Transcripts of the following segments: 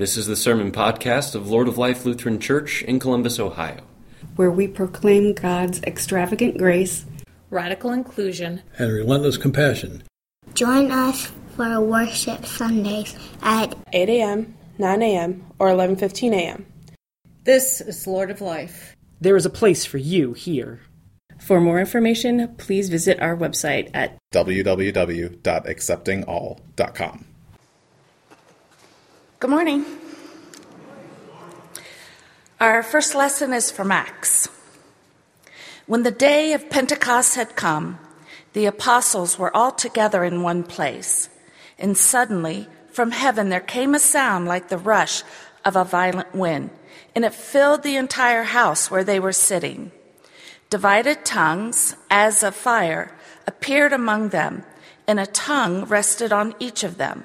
This is the Sermon Podcast of Lord of Life Lutheran Church in Columbus, Ohio, where we proclaim God's extravagant grace, radical inclusion, and relentless compassion. Join us for worship Sundays at 8 a.m., 9 a.m., or 11:15 a.m. This is Lord of Life. There is a place for you here. For more information, please visit our website at www.acceptingall.com. Good morning. Our first lesson is from Acts. When the day of Pentecost had come, the apostles were all together in one place. And suddenly, from heaven, there came a sound like the rush of a violent wind, and it filled the entire house where they were sitting. Divided tongues, as of fire, appeared among them, and a tongue rested on each of them.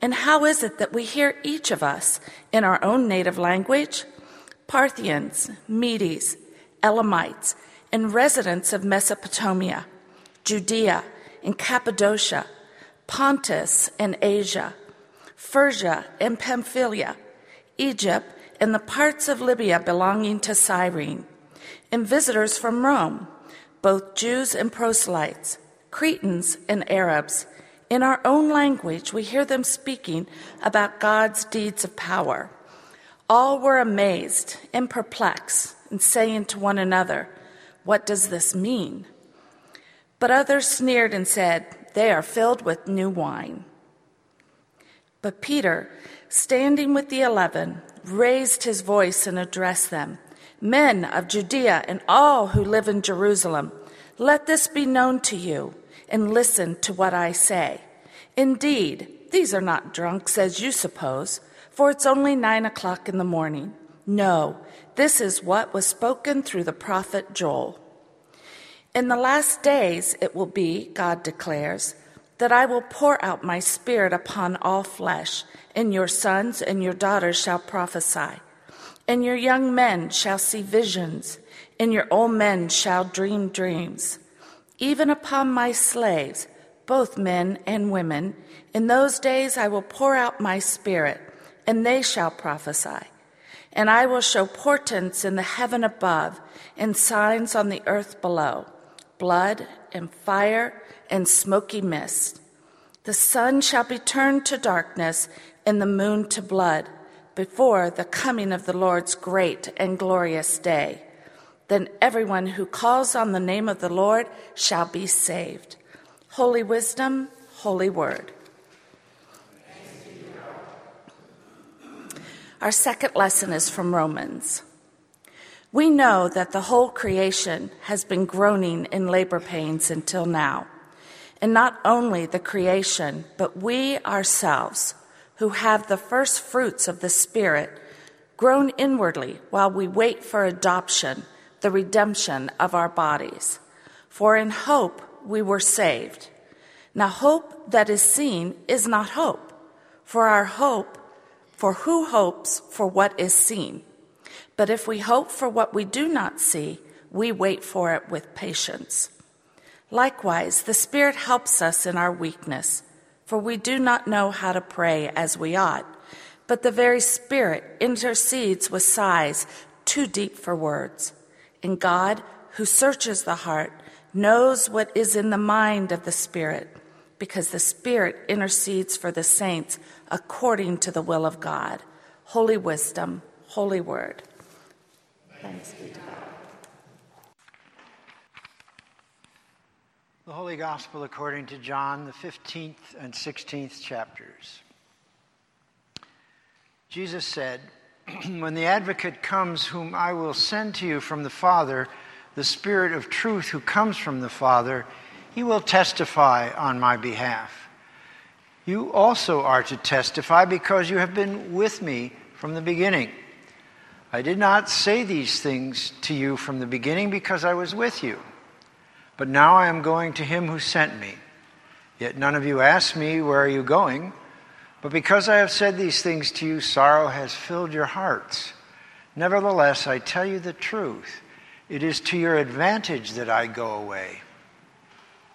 And how is it that we hear each of us in our own native language? Parthians, Medes, Elamites, and residents of Mesopotamia, Judea and Cappadocia, Pontus and Asia, Phrygia and Pamphylia, Egypt and the parts of Libya belonging to Cyrene, and visitors from Rome, both Jews and proselytes, Cretans and Arabs in our own language, we hear them speaking about God's deeds of power. All were amazed and perplexed and saying to one another, What does this mean? But others sneered and said, They are filled with new wine. But Peter, standing with the eleven, raised his voice and addressed them Men of Judea and all who live in Jerusalem, let this be known to you and listen to what I say. Indeed, these are not drunks as you suppose, for it's only nine o'clock in the morning. No, this is what was spoken through the prophet Joel. In the last days it will be, God declares, that I will pour out my spirit upon all flesh, and your sons and your daughters shall prophesy, and your young men shall see visions, and your old men shall dream dreams. Even upon my slaves, both men and women, in those days I will pour out my spirit, and they shall prophesy. And I will show portents in the heaven above, and signs on the earth below blood and fire and smoky mist. The sun shall be turned to darkness, and the moon to blood, before the coming of the Lord's great and glorious day then everyone who calls on the name of the Lord shall be saved. Holy wisdom, holy word. Our second lesson is from Romans. We know that the whole creation has been groaning in labor pains until now. And not only the creation, but we ourselves, who have the first fruits of the Spirit, groan inwardly while we wait for adoption the redemption of our bodies. For in hope we were saved. Now, hope that is seen is not hope, for our hope, for who hopes for what is seen? But if we hope for what we do not see, we wait for it with patience. Likewise, the Spirit helps us in our weakness, for we do not know how to pray as we ought, but the very Spirit intercedes with sighs too deep for words. And God, who searches the heart, knows what is in the mind of the Spirit, because the Spirit intercedes for the saints according to the will of God. Holy wisdom, holy word. Thanks be to God. The Holy Gospel according to John, the 15th and 16th chapters. Jesus said, when the advocate comes, whom I will send to you from the Father, the Spirit of truth who comes from the Father, he will testify on my behalf. You also are to testify because you have been with me from the beginning. I did not say these things to you from the beginning because I was with you. But now I am going to him who sent me. Yet none of you asked me, Where are you going? But because I have said these things to you, sorrow has filled your hearts. Nevertheless, I tell you the truth. It is to your advantage that I go away.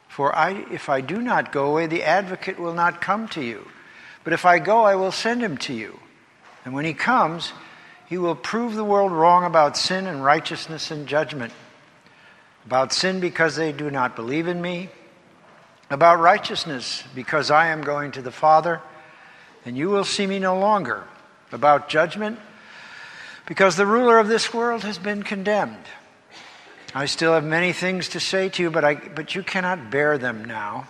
For I, if I do not go away, the advocate will not come to you. But if I go, I will send him to you. And when he comes, he will prove the world wrong about sin and righteousness and judgment. About sin because they do not believe in me. About righteousness because I am going to the Father and you will see me no longer. About judgment because the ruler of this world has been condemned. I still have many things to say to you, but, I, but you cannot bear them now.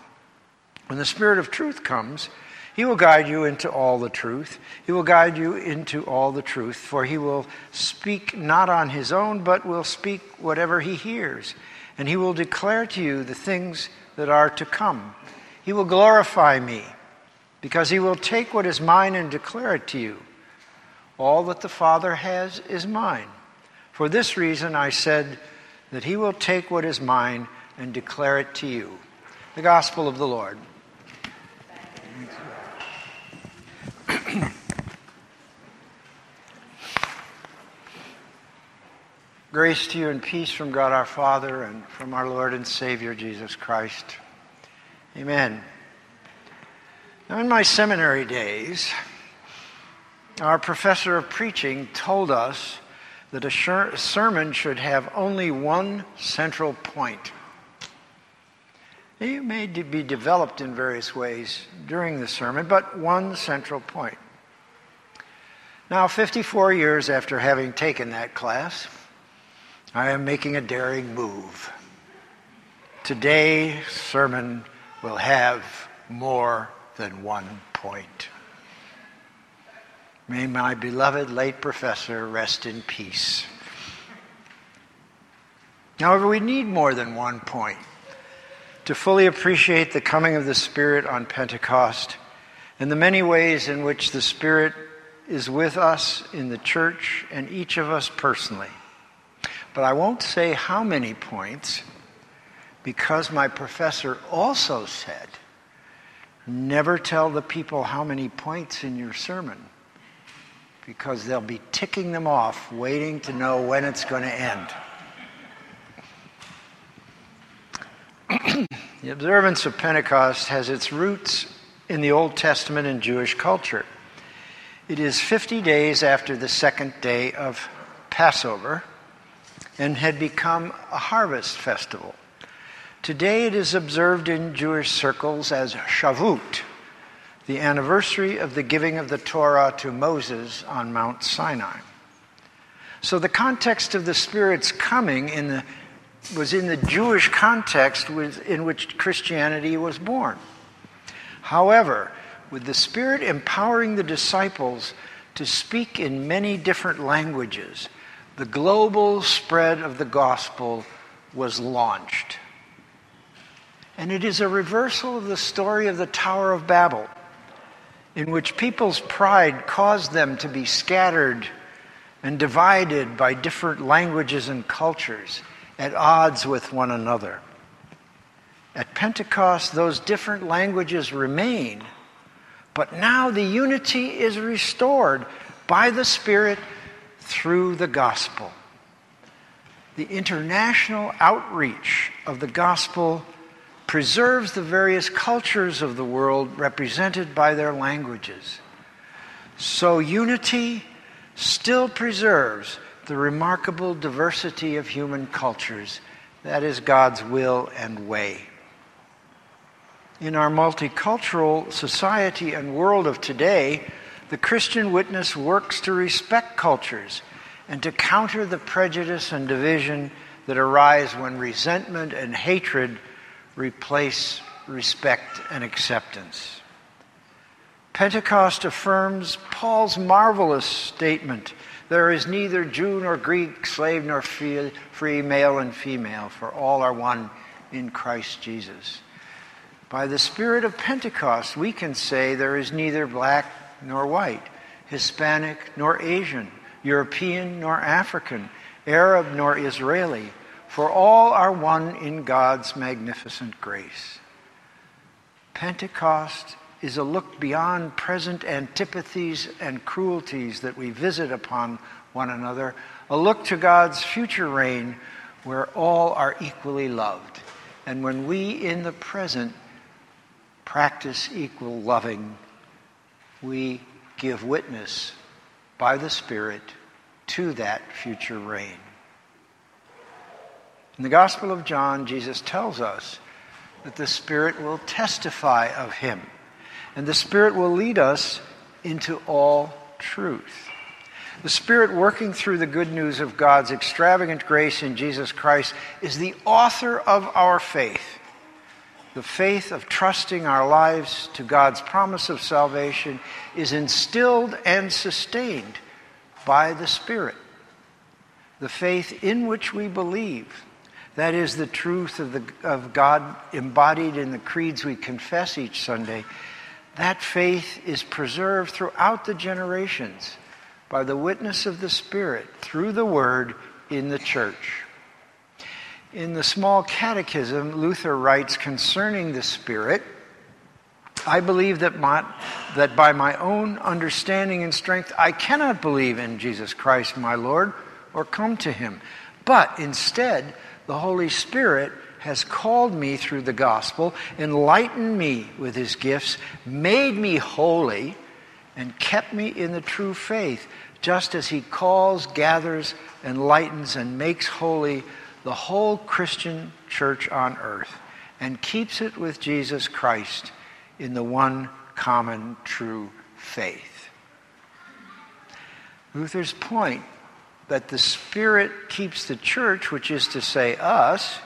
When the Spirit of truth comes, he will guide you into all the truth. He will guide you into all the truth, for he will speak not on his own, but will speak whatever he hears. And he will declare to you the things that are to come. He will glorify me, because he will take what is mine and declare it to you. All that the Father has is mine. For this reason I said that he will take what is mine and declare it to you. The Gospel of the Lord. Grace to you and peace from God our Father and from our Lord and Savior Jesus Christ. Amen. Now, in my seminary days, our professor of preaching told us that a sermon should have only one central point. It may be developed in various ways during the sermon, but one central point. Now, 54 years after having taken that class, I am making a daring move. Today's sermon will have more than one point. May my beloved late professor rest in peace. However, we need more than one point to fully appreciate the coming of the Spirit on Pentecost and the many ways in which the Spirit is with us in the church and each of us personally. But I won't say how many points because my professor also said never tell the people how many points in your sermon because they'll be ticking them off, waiting to know when it's going to end. the observance of Pentecost has its roots in the Old Testament and Jewish culture. It is 50 days after the second day of Passover and had become a harvest festival. Today it is observed in Jewish circles as Shavuot, the anniversary of the giving of the Torah to Moses on Mount Sinai. So the context of the Spirit's coming in the, was in the Jewish context in which Christianity was born. However, with the Spirit empowering the disciples to speak in many different languages, the global spread of the gospel was launched. And it is a reversal of the story of the Tower of Babel, in which people's pride caused them to be scattered and divided by different languages and cultures at odds with one another. At Pentecost, those different languages remain, but now the unity is restored by the Spirit through the gospel. The international outreach of the gospel preserves the various cultures of the world represented by their languages. So unity still preserves the remarkable diversity of human cultures. That is God's will and way. In our multicultural society and world of today, the Christian witness works to respect cultures and to counter the prejudice and division that arise when resentment and hatred replace respect and acceptance. Pentecost affirms Paul's marvelous statement there is neither Jew nor Greek, slave nor free, male and female, for all are one in Christ Jesus. By the Spirit of Pentecost, we can say there is neither black nor white, Hispanic nor Asian, European nor African, Arab nor Israeli, for all are one in God's magnificent grace. Pentecost is a look beyond present antipathies and cruelties that we visit upon one another, a look to God's future reign where all are equally loved. And when we in the present practice equal loving, we give witness by the Spirit to that future reign. In the Gospel of John, Jesus tells us that the Spirit will testify of him, and the Spirit will lead us into all truth. The Spirit working through the good news of God's extravagant grace in Jesus Christ is the author of our faith. The faith of trusting our lives to God's promise of salvation is instilled and sustained by the Spirit. The faith in which we believe, that is the truth of, the, of God embodied in the creeds we confess each Sunday, that faith is preserved throughout the generations by the witness of the Spirit through the Word in the church. In the small catechism, Luther writes concerning the Spirit I believe that, my, that by my own understanding and strength, I cannot believe in Jesus Christ, my Lord, or come to him. But instead, the Holy Spirit has called me through the gospel, enlightened me with his gifts, made me holy, and kept me in the true faith, just as he calls, gathers, enlightens, and makes holy the whole Christian church on earth, and keeps it with Jesus Christ in the one common true faith. Luther's point that the Spirit keeps the church, which is to say us,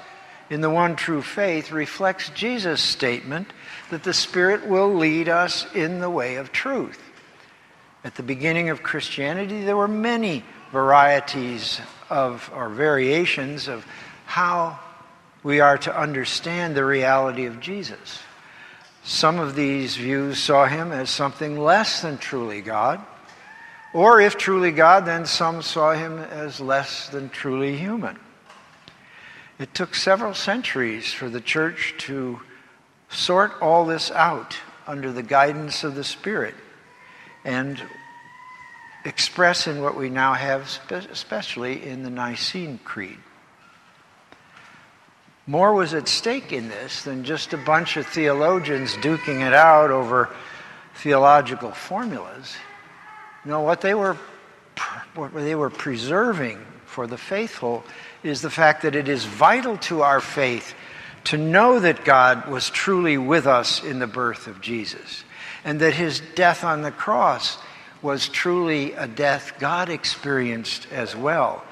in the one true faith reflects Jesus' statement that the Spirit will lead us in the way of truth. At the beginning of Christianity, there were many varieties of, or variations of how we are to understand the reality of Jesus. Some of these views saw him as something less than truly God. Or if truly God, then some saw him as less than truly human. It took several centuries for the church to sort all this out under the guidance of the Spirit and express in what we now have, especially in the Nicene Creed. More was at stake in this than just a bunch of theologians duking it out over theological formulas. No, what they were, what they were preserving for the faithful is the fact that it is vital to our faith to know that God was truly with us in the birth of Jesus and that his death on the cross was truly a death God experienced as well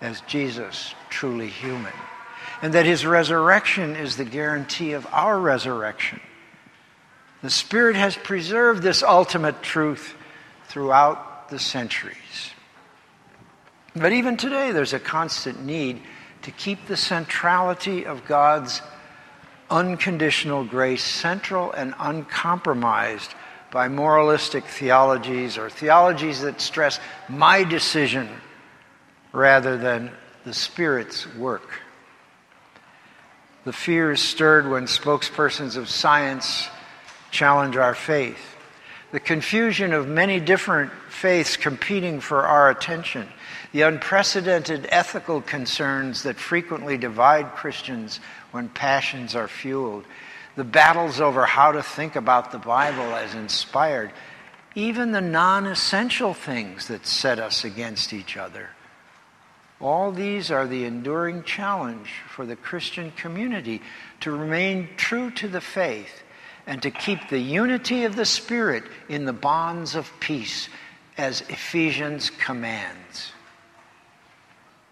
as Jesus, truly human and that his resurrection is the guarantee of our resurrection. The Spirit has preserved this ultimate truth throughout the centuries. But even today, there's a constant need to keep the centrality of God's unconditional grace central and uncompromised by moralistic theologies or theologies that stress my decision rather than the Spirit's work. The fear is stirred when spokespersons of science challenge our faith. The confusion of many different faiths competing for our attention. The unprecedented ethical concerns that frequently divide Christians when passions are fueled. The battles over how to think about the Bible as inspired. Even the non essential things that set us against each other. All these are the enduring challenge for the Christian community to remain true to the faith and to keep the unity of the Spirit in the bonds of peace as Ephesians commands.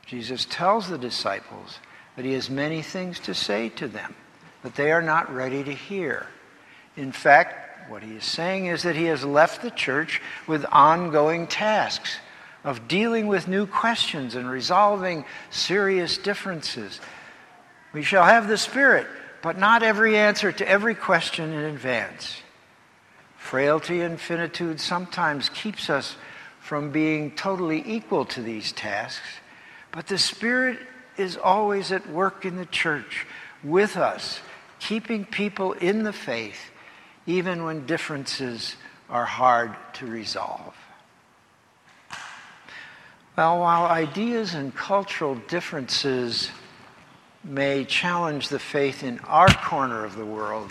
Jesus tells the disciples that he has many things to say to them, but they are not ready to hear. In fact, what he is saying is that he has left the church with ongoing tasks of dealing with new questions and resolving serious differences. We shall have the Spirit, but not every answer to every question in advance. Frailty and finitude sometimes keeps us from being totally equal to these tasks, but the Spirit is always at work in the church with us, keeping people in the faith even when differences are hard to resolve. Well, while ideas and cultural differences may challenge the faith in our corner of the world,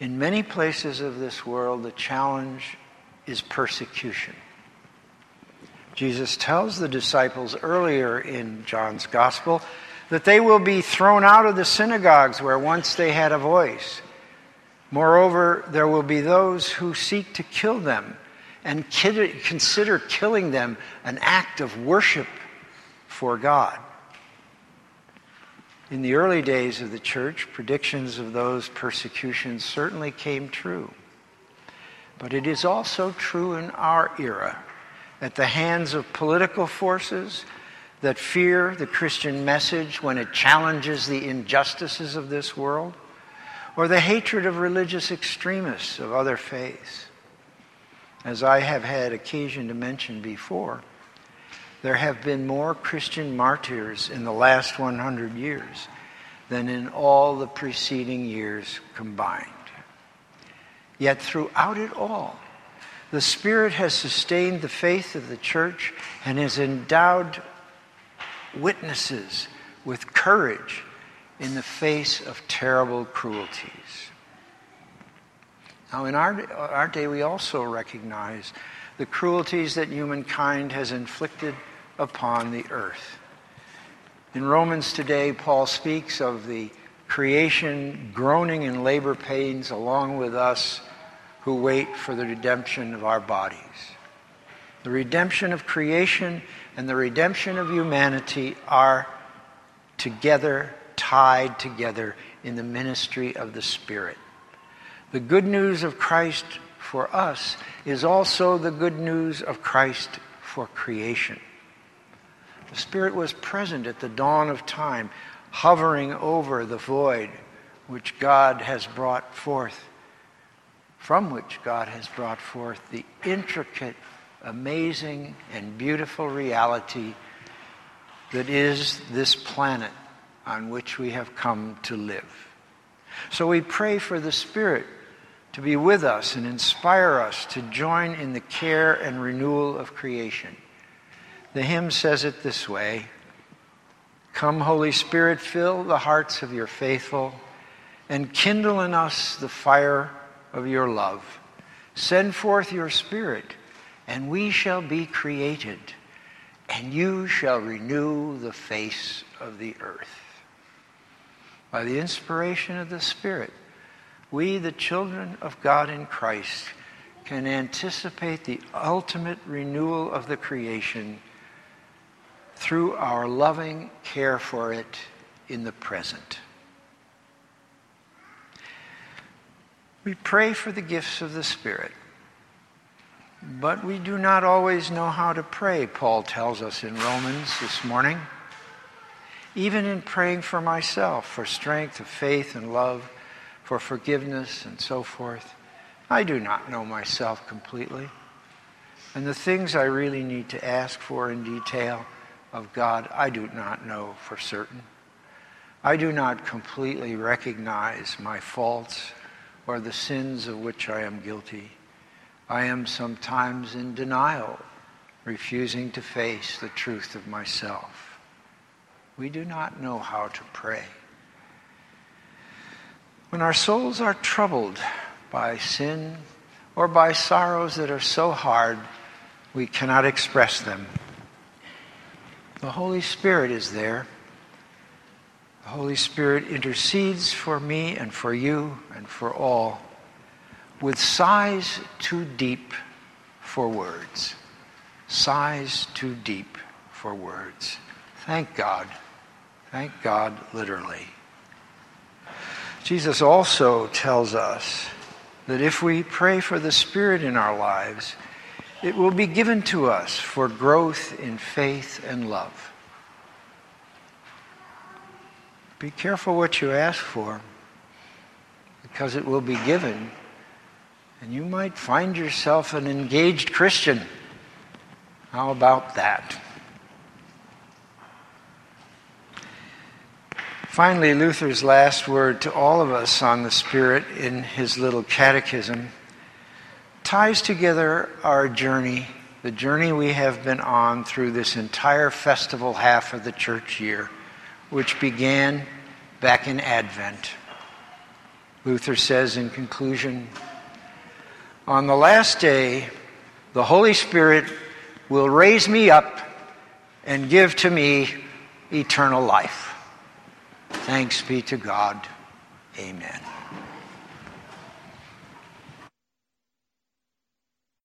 in many places of this world, the challenge is persecution. Jesus tells the disciples earlier in John's Gospel that they will be thrown out of the synagogues where once they had a voice. Moreover, there will be those who seek to kill them and consider killing them an act of worship for God. In the early days of the church, predictions of those persecutions certainly came true. But it is also true in our era at the hands of political forces that fear the Christian message when it challenges the injustices of this world, or the hatred of religious extremists of other faiths. As I have had occasion to mention before, there have been more Christian martyrs in the last 100 years than in all the preceding years combined. Yet throughout it all, the Spirit has sustained the faith of the church and has endowed witnesses with courage in the face of terrible cruelties. Now, in our, our day, we also recognize the cruelties that humankind has inflicted upon the earth. In Romans today, Paul speaks of the creation groaning in labor pains along with us who wait for the redemption of our bodies. The redemption of creation and the redemption of humanity are together, tied together in the ministry of the Spirit. The good news of Christ for us is also the good news of Christ for creation. The Spirit was present at the dawn of time, hovering over the void which God has brought forth, from which God has brought forth the intricate, amazing, and beautiful reality that is this planet on which we have come to live. So we pray for the Spirit to be with us and inspire us to join in the care and renewal of creation. The hymn says it this way Come, Holy Spirit, fill the hearts of your faithful and kindle in us the fire of your love. Send forth your Spirit, and we shall be created, and you shall renew the face of the earth. By the inspiration of the Spirit, we, the children of God in Christ, can anticipate the ultimate renewal of the creation through our loving care for it in the present. We pray for the gifts of the Spirit, but we do not always know how to pray, Paul tells us in Romans this morning. Even in praying for myself, for strength of faith and love, for forgiveness and so forth, I do not know myself completely. And the things I really need to ask for in detail of God, I do not know for certain. I do not completely recognize my faults or the sins of which I am guilty. I am sometimes in denial, refusing to face the truth of myself. We do not know how to pray. When our souls are troubled by sin or by sorrows that are so hard we cannot express them, the Holy Spirit is there. The Holy Spirit intercedes for me and for you and for all with sighs too deep for words. Sighs too deep for words. Thank God. Thank God, literally. Jesus also tells us that if we pray for the Spirit in our lives, it will be given to us for growth in faith and love. Be careful what you ask for because it will be given. And you might find yourself an engaged Christian How about that? Finally, Luther's last word to all of us on the Spirit in his little catechism ties together our journey, the journey we have been on through this entire festival half of the church year, which began back in Advent. Luther says in conclusion On the last day, the Holy Spirit will raise me up and give to me eternal life. Thanks be to God. Amen.